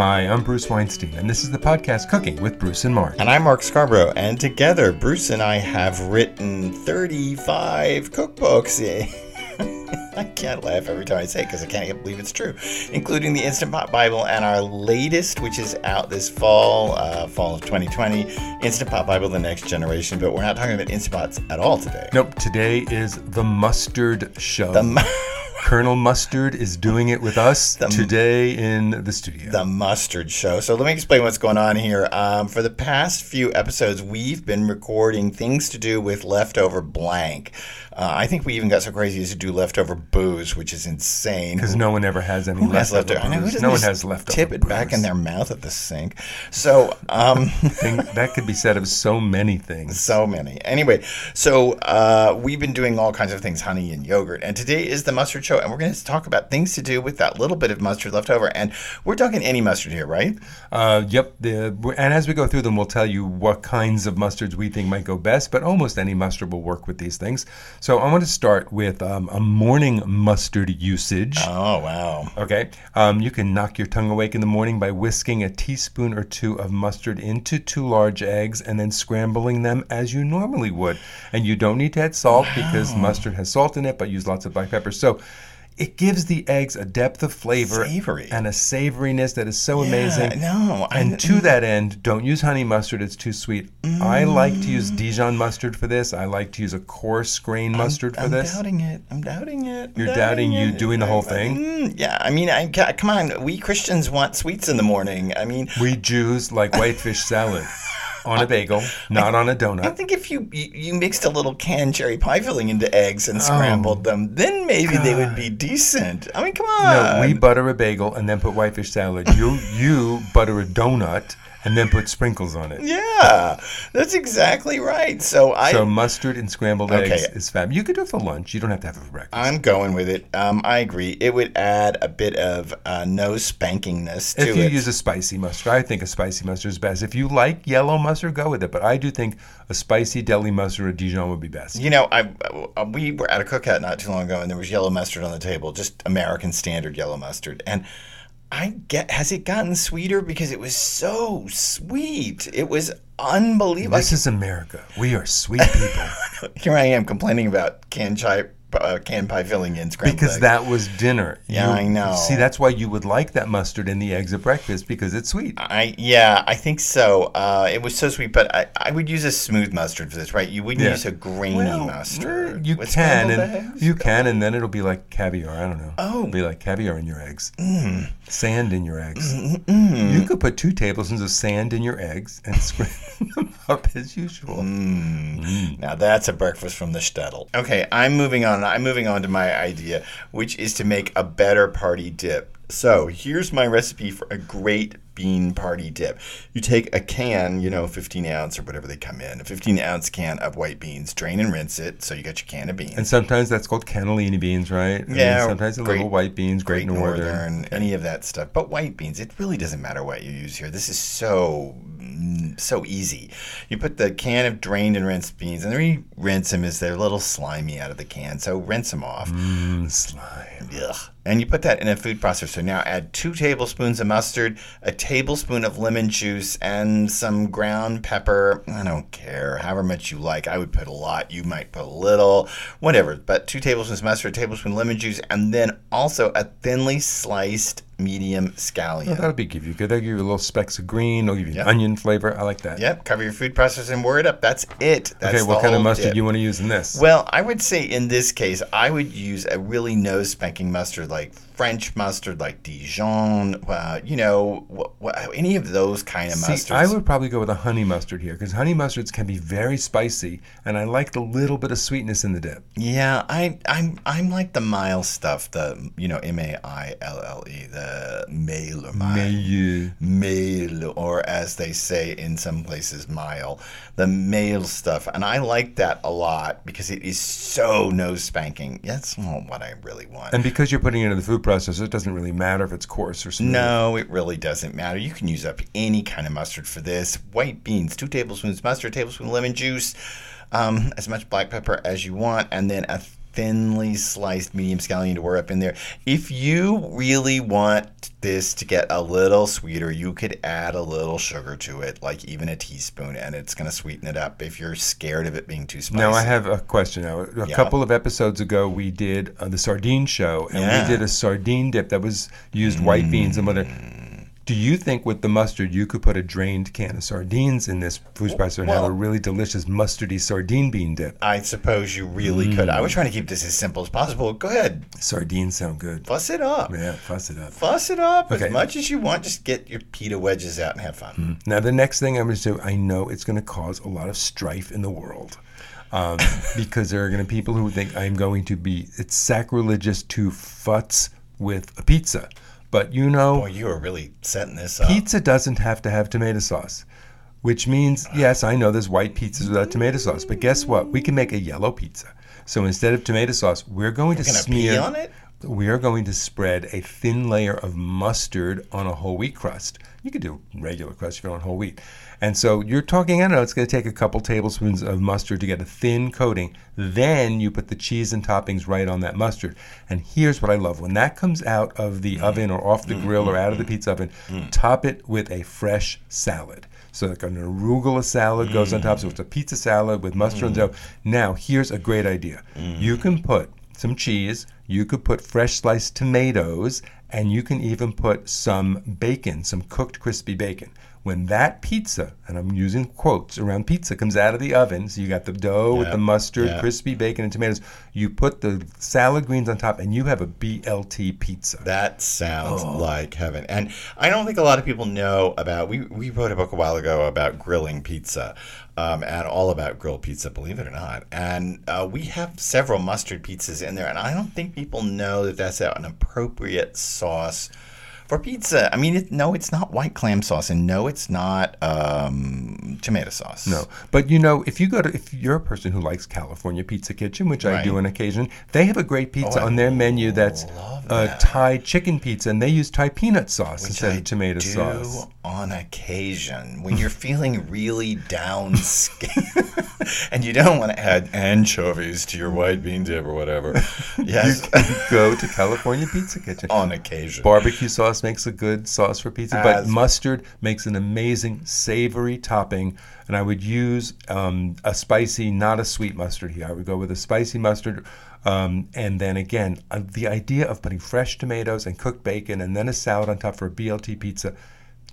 Hi, I'm Bruce Weinstein, and this is the podcast Cooking with Bruce and Mark. And I'm Mark Scarbrough, and together, Bruce and I have written 35 cookbooks. I can't laugh every time I say it because I can't believe it's true, including the Instant Pot Bible and our latest, which is out this fall, uh, fall of 2020, Instant Pot Bible: The Next Generation. But we're not talking about Instant Pots at all today. Nope, today is the mustard show. The mu- Colonel Mustard is doing it with us today in the studio. the mustard show. So let me explain what's going on here. Um, for the past few episodes, we've been recording things to do with leftover blank. Uh, I think we even got so crazy as to do leftover booze, which is insane. Because no one ever has any Who has leftover leftover? I know, who No one has leftover Tip it back in their mouth at the sink. So, um, that could be said of so many things. so many. Anyway, so uh, we've been doing all kinds of things, honey and yogurt, and today is the mustard show, and we're going to talk about things to do with that little bit of mustard left over. And we're talking any mustard here, right? Uh, yep. The, and as we go through them, we'll tell you what kinds of mustards we think might go best, but almost any mustard will work with these things. So I want to start with um, a morning mustard usage. Oh wow. Okay. Um, you can knock your tongue awake in the morning by whisking a teaspoon or two of mustard into two large eggs and then scrambling them as you normally would. And you don't need to add salt because mustard has salt in it, but use lots of black pepper. So it gives the eggs a depth of flavor Savory. and a savoriness that is so amazing. no, I- and to that end, don't use honey mustard; it's too sweet. I like to use Dijon mustard for this. I like to use a coarse grain mustard for this. I'm doubting it. I'm doubting it. I'm You're doubting you it. doing the whole thing? Mm, yeah, I mean, I, come on. We Christians want sweets in the morning. I mean, We Jews like whitefish salad on a bagel, not on a donut. I think if you, you you mixed a little canned cherry pie filling into eggs and scrambled Oh, them, then maybe they would be decent. I mean, come on. No, we butter a bagel and then put whitefish salad. You you butter a donut and then put sprinkles on it. yeah, that's exactly right. So I. So mustard and scrambled Okay. eggs is fab. You could do it for lunch. You don't have to have it for breakfast. I'm going with it. Um, I agree. It would add a bit of uh, no spankingness to it. If you it. use a spicy mustard, I think a spicy mustard is best. If you like yellow mustard, go with it. But I do think a spicy deli mustard or Dijon would be best. You know, I uh, we were at a cookout not too long ago, and there was yellow mustard on the table, just American standard yellow mustard. And I get, has it gotten sweeter because it was so sweet? It was unbelievable. This is America. We are sweet people. Here I am complaining about canned chai, uh, canned pie filling in scrambled Because eggs. that was dinner. Yeah, I know. See, that's why you would like that mustard in the eggs at breakfast because it's sweet. I yeah, I think so. Uh, it was so sweet, but I, I would use a smooth mustard for this, right? You wouldn't Yeah. use a grainy Well, mustard. You can, and eggs? you can, and then it'll be like caviar. I don't know. Oh. it'll be like caviar in your eggs, sand in your eggs. Mm. You could put two tablespoons of sand in your eggs and scramble them up as usual. Mm. Now that's a breakfast from the shtetl. Okay, I'm moving on. I'm moving on to my idea, which is to make a better party dip. So here's my recipe for a great bean party dip. You take a can, you know, 15 ounce or whatever they come in, a 15 ounce can of white beans, drain and rinse it. So you got your can of beans. And sometimes that's called cannellini beans, right? And Yeah, sometimes the great- little white beans, Great, Northern. any of that stuff. But white beans, it really doesn't matter what you use here. This is so so easy. You put the can of drained and rinsed beans, and then you rinse them is they're a little slimy out of the can. So rinse them off. Mm, slime. Ugh. And you put that in a food processor. Now add two tablespoons of mustard, a tablespoon of lemon juice, and some ground pepper. I don't care, however much you like. I would put a lot. You might put a little, whatever. But two tablespoons of mustard, a tablespoon lemon juice, and then also a thinly sliced medium scallion. Oh, that'll be give you good. That'll give you little specks of green. It'll give you Yep. an onion flavor. I like that. Yep, cover your food processor and word up. That's it. That's okay, what kind of mustard dip. you want to use in this? Well, I would say in this case, I would use a really nose spanking mustard like French mustard, like Dijon, uh, you know, wh- wh- any of those kind of See, mustards. I would probably go with a honey mustard here because honey mustards can be very spicy, and I like the little bit of sweetness in the dip. Yeah, I, I'm I'm like the mild stuff, the you know M A I L L E, the or mild. Mayo. or as they say in some places, mile, the male stuff. And I like that a lot because it is so nose spanking. That's not what I really want. And because you're putting it in the food processor, it doesn't really matter if it's coarse or smooth. No, it really doesn't matter. You can use up any kind of mustard for this. White beans, two tablespoons mustard, tablespoon lemon juice, um, as much black pepper as you want, and then a thinly sliced medium scallion to wear up in there. If you really want this to get a little sweeter, you could add a little sugar to it, like even a teaspoon, and it's going to sweeten it up if you're scared of it being too spicy. Now I have a question. Now, a Yeah. couple of episodes ago, we did uh, the sardine show, and Yeah. we did a sardine dip that was used white beans and whatever. Do you think with the mustard you could put a drained can of sardines in this food spicer and have a really delicious mustardy sardine bean dip? I suppose you really could. Mm. I was trying to keep this as simple as possible. Go ahead, Sardines sound good. fuss it up. Yeah, fuss it up. Fuss it up Okay. as much as you want. Just get your pita wedges out and have fun. Now, the next thing I'm going to do, I know it's going to cause a lot of strife in the world um, because there are going to be people who think I'm going to be, it's sacrilegious to futz with a pizza. But you know, Boy, you are really setting this up. pizza doesn't have to have tomato sauce, which means, yes, I know there's white pizzas without tomato sauce, but guess what? We can make a yellow pizza. So instead of tomato sauce, we're going to Gonna smear. pee on it? We are going to spread a thin layer of mustard on a whole wheat crust. You could do regular crust if you don't want whole wheat. And so you're talking, I don't know, it's going to take a couple tablespoons of mustard to get a thin coating. Then you put the cheese and toppings right on that mustard. And here's what I love when that comes out of the mm. oven or off the mm, grill or mm, out of the pizza oven, top it with a fresh salad. So like an arugula salad goes on top. So it's a pizza salad with mustard and dough. Now, here's a great idea. You can put some cheese, you could put fresh sliced tomatoes, and you can even put some bacon, some cooked crispy bacon. When that pizza, and I'm using quotes around pizza, comes out of the oven, so you got the dough with the mustard, crispy bacon, and tomatoes, you put the salad greens on top, and you have a BLT pizza. That sounds Oh. like heaven. And I don't think a lot of people know about. We, we wrote a book a while ago about grilling pizza um, and all about grilled pizza, believe it or not. And uh, we have several mustard pizzas in there. And I don't think people know that that's an appropriate sauce for pizza. I mean, it, no, it's not white clam sauce. And no, it's not um, tomato sauce. No, but you know, if you go to, if you're a person who likes California Pizza Kitchen, which I do on occasion, they have a great pizza Oh, on their menu that's that. Thai chicken pizza, and they use Thai peanut sauce Which instead I of tomato do sauce. on occasion when you're feeling really down and you don't want to add anchovies to your white bean dip or whatever. Yes, Go to California Pizza Kitchen. on occasion. Barbecue sauce makes a good sauce for pizza, but mustard makes an amazing savory topping. And I would use um, a spicy, not a sweet mustard here. I would go with a spicy mustard. Um, and then again, uh, the idea of putting fresh tomatoes and cooked bacon and then a salad on top for a BLT pizza,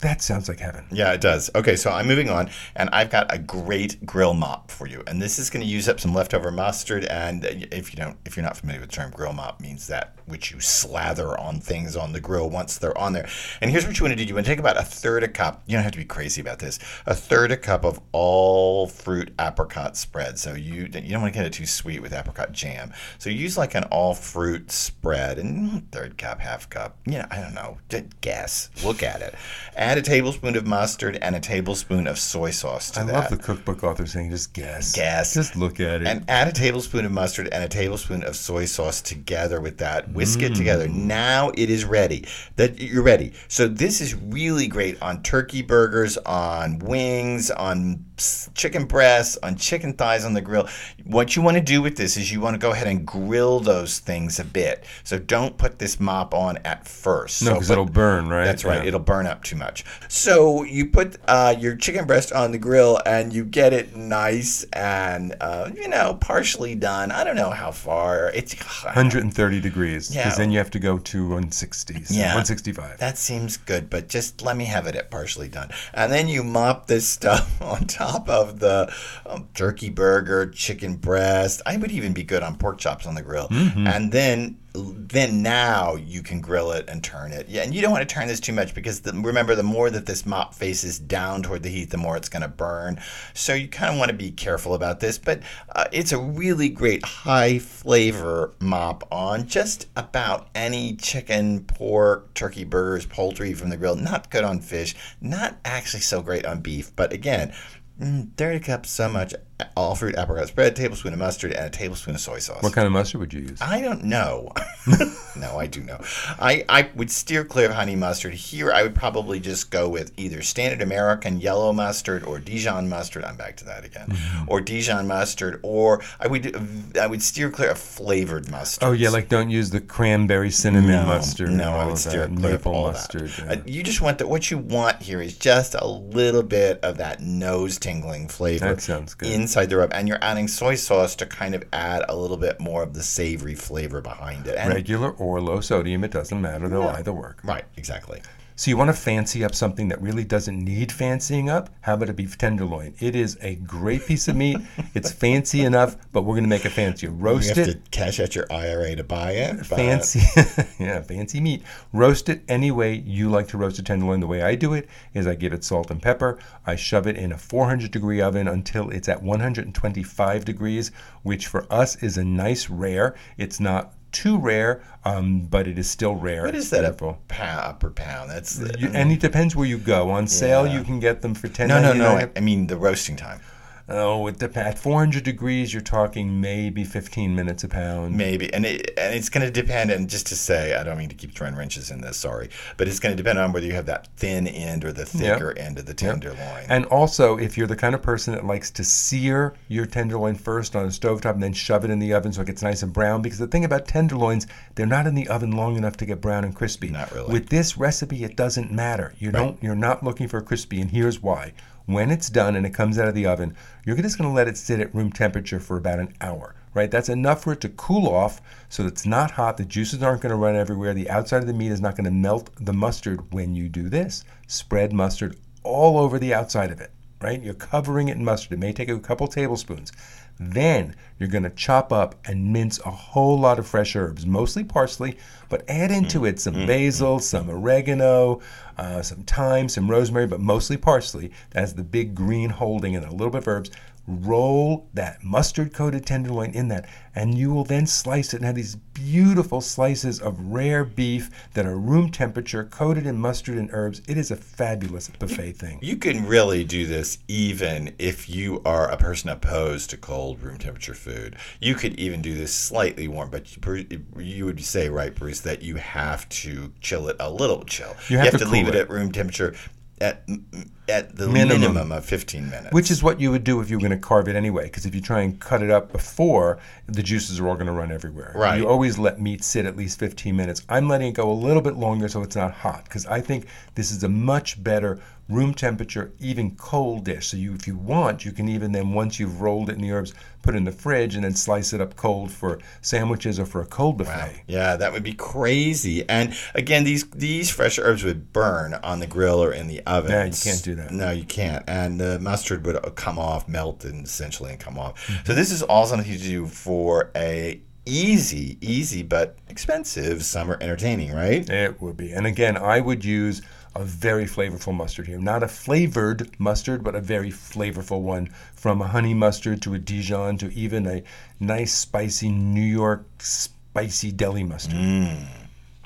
that sounds like heaven. Yeah, it does. Okay, so I'm moving on, and I've got a great grill mop for you. And this is going to use up some leftover mustard. And if you don't, if you're not familiar with the term grill mop, means that which you slather on things on the grill once they're on there. And here's what you want to do: you want to take about a third a cup. You don't have to be crazy about this. A third a cup of all fruit apricot spread. So you you don't want to get it too sweet with apricot jam. So use like an all fruit spread, and third cup, half cup. You know, I don't know. Guess. Look at it. Add a tablespoon of mustard and a tablespoon of soy sauce to I that. love the cookbook author saying, just guess. Guess. Just look at it. and add a tablespoon of mustard and a tablespoon of soy sauce together with that. Whisk it Mm. together. Now it is ready. That you're ready. So this is really great on turkey burgers, on wings, on chicken breasts, on chicken thighs on the grill. What you want to do with this is you want to go ahead and grill those things a bit. So don't put this mop on at first. no, because put- it'll burn, right? that's right. Yeah. It'll burn up too much. So you put uh, your chicken breast on the grill and you get it nice and uh, you know partially done. I don't know how far. It's 130 degrees. Because Yeah. then you have to go to 160. so Yeah. 165. That seems good, but just let me have it at partially done. And then you mop this stuff on top of the um, turkey burger, chicken breast. I would even be good on pork chops on the grill. And then then now you can grill it and turn it. Yeah, and you don't want to turn this too much because the, remember the more that this mop faces down toward the heat, the more it's going to burn. So you kind of want to be careful about this, but uh, it's a really great high flavor mop on just about any chicken, pork, turkey burgers, poultry from the grill. Not good on fish, not actually so great on beef, but again, Mm, 30 cups, so much all fruit apricot spread, tablespoon of mustard, and a tablespoon of soy sauce. What kind of mustard would you use? I don't know. no, I do know. I, I would steer clear of honey mustard. Here, I would probably just go with either standard American yellow mustard or Dijon mustard. I'm back to that again. Mm-hmm. Or Dijon mustard, or I would I would steer clear of flavored mustard. Oh yeah, like don't use the cranberry cinnamon no, mustard. No, I would steer that, clear maple of all mustard. that. yeah. Uh, you just want the, what you want here is just a little bit of that nose tingling flavor That sounds good. Inside the rub, and you're adding soy sauce to kind of add a little bit more of the savory flavor behind it. And Regular or low sodium, it doesn't matter. They'll either work. right, exactly. So you want to fancy up something that really doesn't need fancying up? How about a beef tenderloin? It is a great piece of meat. it's fancy enough, but we're going to make it fancier. You Roast have it. to cash out your IRA to buy it. fancy yeah fancy meat roast it any way you like to roast a tenderloin the way i do it is i give it salt and pepper i shove it in a 400 degree oven until it's at 125 degrees which for us is a nice rare it's not too rare um, but it is still rare What It's is that? A pound per pound? That's the, You- and it depends where you go on sale Yeah. you can get them for 10 no, no, no. I, I mean the roasting time. Oh it depends at 400 degrees you're talking maybe 15 minutes a pound Maybe, and it, and it's going to depend. And just to say, I don't mean to keep throwing wrenches in this. Sorry, but it's going to depend on whether you have that thin end or the thicker end of the tenderloin. And also, if you're the kind of person that likes to sear your tenderloin first on a stovetop and then shove it in the oven so it gets nice and brown, because the thing about tenderloins, they're not in the oven long enough to get brown and crispy. Not really. With this recipe, it doesn't matter. You don't. You're not looking for crispy, and here's why. When it's done and it comes out of the oven, you're just going to let it sit at room temperature for about an hour. Right, that's enough for it to cool off, so it's not hot. The juices aren't going to run everywhere. The outside of the meat is not going to melt the mustard when you do this. Spread mustard all over the outside of it, right? You're covering it in mustard. It may take a couple tablespoons. Then you're going to chop up and mince a whole lot of fresh herbs, mostly parsley, but add into it some mm, mm, basil, mm. some oregano, uh, some thyme, some rosemary, but mostly parsley. That's the big green holding and a little bit of herbs. Roll that mustard coated tenderloin in that, and you will then slice it and have these beautiful slices of rare beef that are room temperature, coated in mustard and herbs. It is a fabulous buffet thing. You can really do this even if you are a person opposed to cold room temperature food. You could even do this slightly warm, but you, you would say, right, Bruce, that you have to chill it a little chill. You have to leave cool it it. at room temperature at at the Minimum. minimum, of 15 minutes. Which is what you would do if you were going to carve it anyway, because if you try and cut it up before, the juices are all going to run everywhere. Right. You always let meat sit at least 15 minutes. I'm letting it go a little bit longer so it's not hot, because I think this is a much better room temperature, even cold dish. So you, if you want, you can even then once you've rolled it in the herbs, put it in the fridge and then slice it up cold for sandwiches or for a cold buffet. Yeah, that would be crazy. And again, these these fresh herbs would burn on the grill or in the oven. Yeah, you can't do that. No, you can't. And the mustard would come off, melt, and essentially and come off. Mm-hmm. So this is all something you do for a easy, easy but expensive summer entertaining, right? It would be. And again, I would use a very flavorful mustard here. Not a flavored mustard, but a very flavorful one. From a honey mustard to a Dijon to even a nice, spicy New York spicy deli mustard. Mm.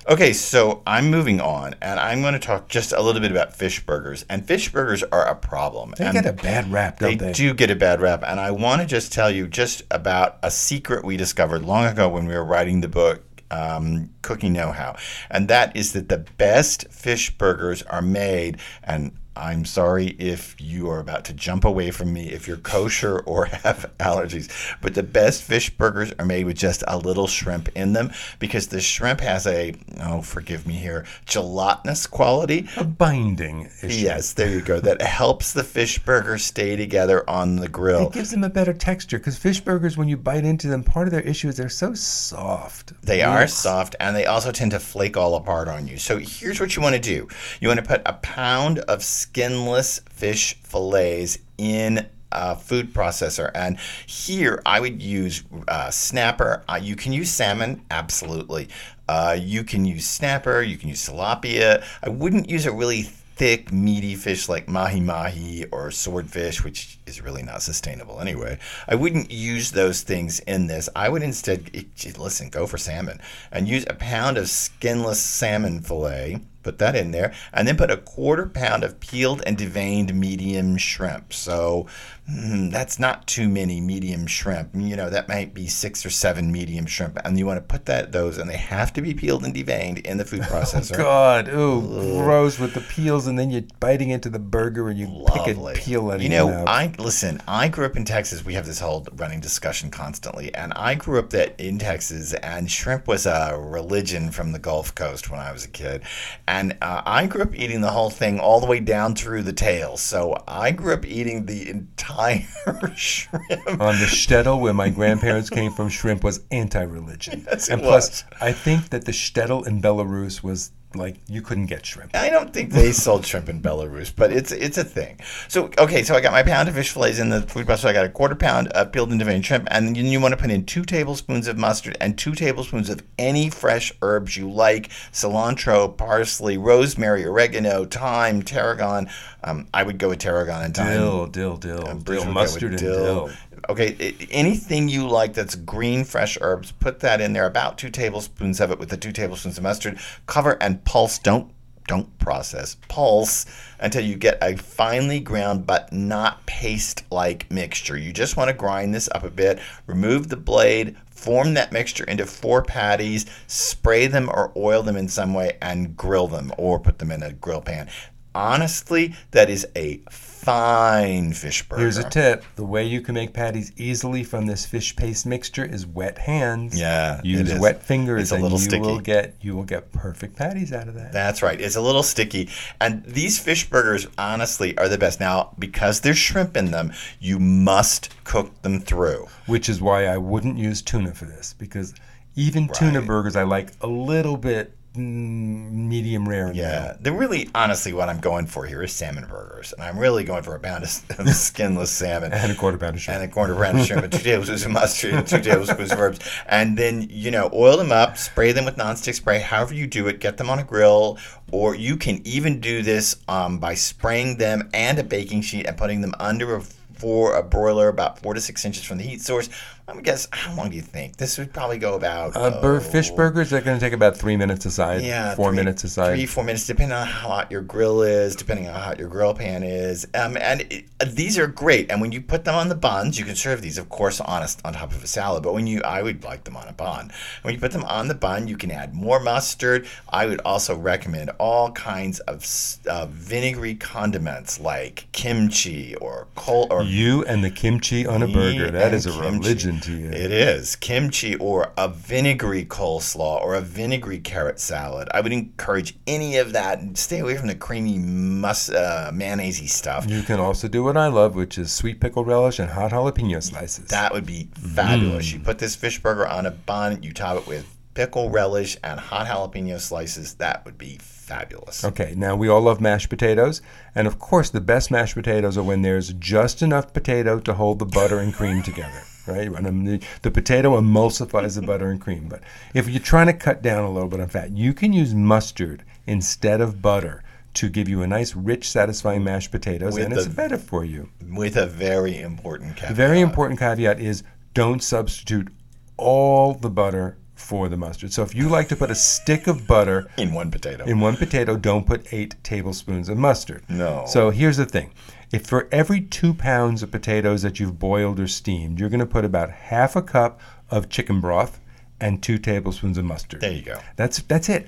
Okay, so I'm moving on, and I'm going to talk just a little bit about fish burgers. And fish burgers are a problem. They and get a bad rap, They they? do get a bad rap, and I want to just tell you just about a secret we discovered long ago when we were writing the book um, Cooking Know How, and that is that the best fish burgers are made, and I'm sorry if you are about to jump away from me if you're kosher or have allergies, but the best fish burgers are made with just a little shrimp in them because the shrimp has a, oh, forgive me here, gelatinous quality A binding issue. Yes, there you go. That helps the fish burger stay together on the grill. It gives them a better texture because fish burgers, when you bite into them, part of their issue is they're so soft. They are soft and they also tend to flake all apart on you. So here's what you want to do you want to put a pound of skinless fish fillets in a food processor. And here I would use uh, snapper. Uh, you can use salmon, absolutely. Uh, you can use snapper, you can use tilapia. I wouldn't use a really thick, meaty fish like mahi mahi or swordfish, which is really not sustainable anyway. I wouldn't use those things in this. I would instead, listen, go for salmon and use a pound of skinless salmon fillet Put that in there, and then put a quarter pound of peeled and deveined medium shrimp. So mm, that's not too many medium shrimp. You know that might be six or seven medium shrimp, and you want to put that those, and they have to be peeled and deveined in the food processor. God, ooh, gross with the peels, and then you're biting into the burger and you pick a peel out You know. I listen. I grew up in Texas. We have this whole running discussion constantly, and I grew up that in Texas, and shrimp was a religion from the Gulf Coast when I was a kid, and uh, I grew up eating the whole thing all the way down through the tail. So I grew up eating the entire shrimp. on the shtetl where my grandparents came from, shrimp was anti-religion. Yes, and plus, was. I think that the shtetl in Belarus was like you couldn't get shrimp. I don't think they sold shrimp in Belarus, but it's it's a thing. So okay, so I got my pound of fish fillets in the food processor. I got a quarter pound of peeled and deveined shrimp, and then you want to put in two tablespoons of mustard and two tablespoons of any fresh herbs you like: cilantro, parsley, rosemary, oregano, thyme, tarragon. Um, I would go with tarragon and thyme. Dill, dill, dill, dill, mustard with and dill. Okay, anything you like that's green, fresh herbs, put that in there. About two tablespoons of it with the two tablespoons of mustard. Cover and pulse. Don't don't process. Pulse until you get a finely ground but not paste-like mixture. You just want to grind this up a bit. Remove the blade. Form that mixture into four patties. Spray them or oil them in some way and grill them or put them in a grill pan. Honestly, that is a fine fish burger. Here's a tip: the way you can make patties easily from this fish paste mixture is wet hands. Yeah, use wet fingers, It's a and little you sticky. will get you will get perfect patties out of that. That's right. It's a little sticky. And these fish burgers, honestly, are the best. Now, because there's shrimp in them, you must cook them through. Which is why I wouldn't use tuna for this because even tuna Right. burgers I like a little bit medium rare. Yeah. The really, honestly, what I'm going for here is salmon burgers. And I'm really going for a pound of, of skinless salmon. and a quarter pound of shrimp. and a quarter pound of shrimp and two tablespoons of mustard and two tablespoons of herbs. And then, you know, oil them up, spray them with nonstick spray, however you do it, get them on a grill. Or you can even do this um, by spraying them and a baking sheet and putting them under a for a broiler about four to six inches from the heat source. I'm gonna guess how long do you think this would probably go about? Uh, bur- oh, fish burgers are going to take about three minutes aside. yeah, four three- minutes aside. Three, four minutes, depending on how hot your grill is, depending on how hot your grill pan is. Um, and it, uh, these are great. And when you put them on the buns, you can serve these, of course, on, a, on top of a salad. But when you, I would like them on a bun. When you put them on the bun, you can add more mustard. I would also recommend all kinds of uh, vinegary condiments like kimchi or col or You and the kimchi on a burger. That is a kimchi. religion to you. It is kimchi or a vinegary coleslaw or a vinegary carrot salad. I would encourage any of that. Stay away from the creamy mus- uh, mayonnaise stuff. You can also do what I love, which is sweet pickle relish and hot jalapeno slices. That would be fabulous. Mm. You put this fish burger on a bun. You top it with pickle relish and hot jalapeno slices. That would be fabulous. Okay, now we all love mashed potatoes, and of course, the best mashed potatoes are when there's just enough potato to hold the butter and cream together, right? And the, the potato emulsifies the butter and cream. But if you're trying to cut down a little bit on fat, you can use mustard instead of butter to give you a nice, rich, satisfying mashed potatoes, With and it's better for you. With a very important caveat. The very important caveat is don't substitute all the butter for the mustard. So if you like to put a stick of butter in one potato. in one potato, don't put eight tablespoons of mustard. No. So here's the thing. If for every two pounds of potatoes that you've boiled or steamed, you're going to put about half a cup of chicken broth and two tablespoons of mustard. there you go. That's that's it.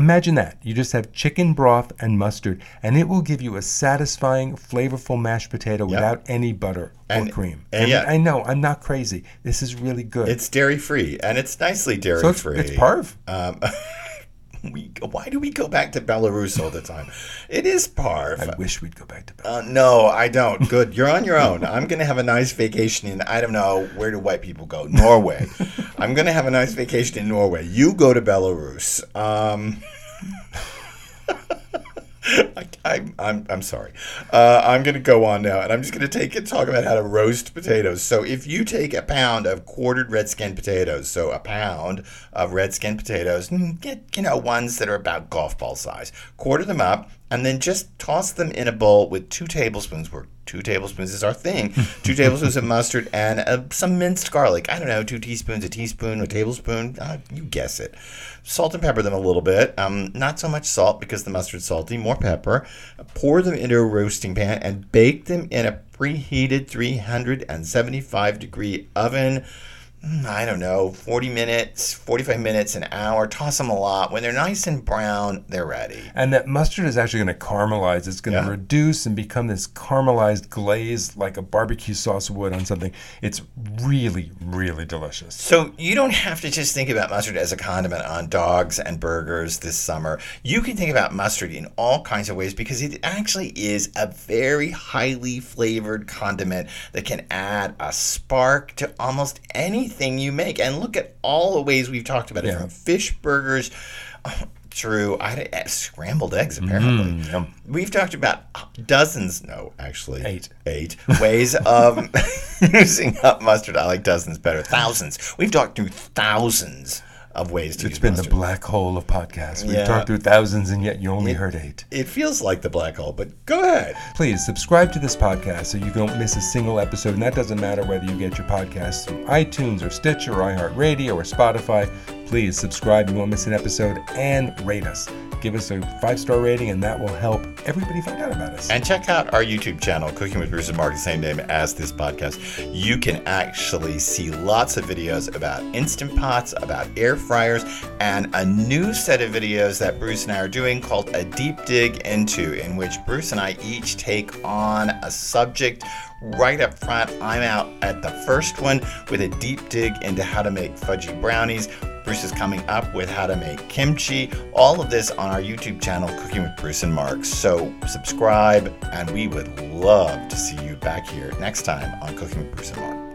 Imagine that. You just have chicken broth and mustard, and it will give you a satisfying, flavorful mashed potato without any butter And- or cream. and yeah. I know, I'm not crazy. This is really good. It's dairy free, and it's nicely dairy free. so it's, it's parv. Um, we why do we go back to Belarus all the time? It is parv. I wish we'd go back to Belarus. Uh, no, I don't. Good. You're on your own. I'm going to have a nice vacation in, I don't know, where do white people go? Norway. I'm going to have a nice vacation in Norway. You go to Belarus. Um, I, I, I'm, I'm sorry. Uh, I'm going to go on now, and I'm just going to take and talk about how to roast potatoes. So, if you take a pound of quartered red skin potatoes, so a pound of red skin potatoes, mm, get you know ones that are about golf ball size, quarter them up, and then just toss them in a bowl with two tablespoons. Where two tablespoons is our thing. two tablespoons of mustard and uh, some minced garlic. I don't know, two teaspoons, a teaspoon, a tablespoon. Uh, you guess it. Salt and pepper them a little bit. Um, not so much salt because the mustard's salty. More pepper. Pour them into a roasting pan and bake them in a preheated 375 degree oven Hmm, I don't know, 40 minutes, 45 minutes, an hour. Toss them a lot. When they're nice and brown, they're ready. And that mustard is actually going to caramelize. It's going to Yeah. reduce and become this caramelized glaze like a barbecue sauce would on something. It's really, really delicious. So you don't have to just think about mustard as a condiment on dogs and burgers this summer. You can think about mustard in all kinds of ways because it actually is a very highly flavored condiment that can add a spark to almost anything you make. And look at all the ways we've talked about it Yeah. from fish burgers through I, uh, scrambled eggs, apparently. Mm, yum. We've talked about dozens, no, actually, Eight. eight ways of using up mustard. I like dozens better. Thousands. We've talked through thousands of ways to It's been mustard. the black hole of podcasts. We've Yeah. talked through thousands, and yet you only heard eight. it feels like the black hole, but go ahead. Please subscribe to this podcast so you don't miss a single episode. And that doesn't matter whether you get your podcasts through iTunes or Stitcher or iHeartRadio or Spotify. Please subscribe. You won't miss an episode and rate us. Give us a five star rating, and that will help everybody find out about us. And check out our YouTube channel, Cooking with Bruce and Mark, the same name as this podcast. You can actually see lots of videos about Instant Pots, about air fryers, and a new set of videos that Bruce and I are doing called A Deep Dig Into, in which Bruce and I each take on a subject right up front. I'm out at the first one with a deep dig into how to make fudgy brownies. Bruce is coming up with how to make kimchi. All of this on our YouTube channel, Cooking with Bruce and Mark. So subscribe, and we would love to see you back here next time on Cooking with Bruce and Mark.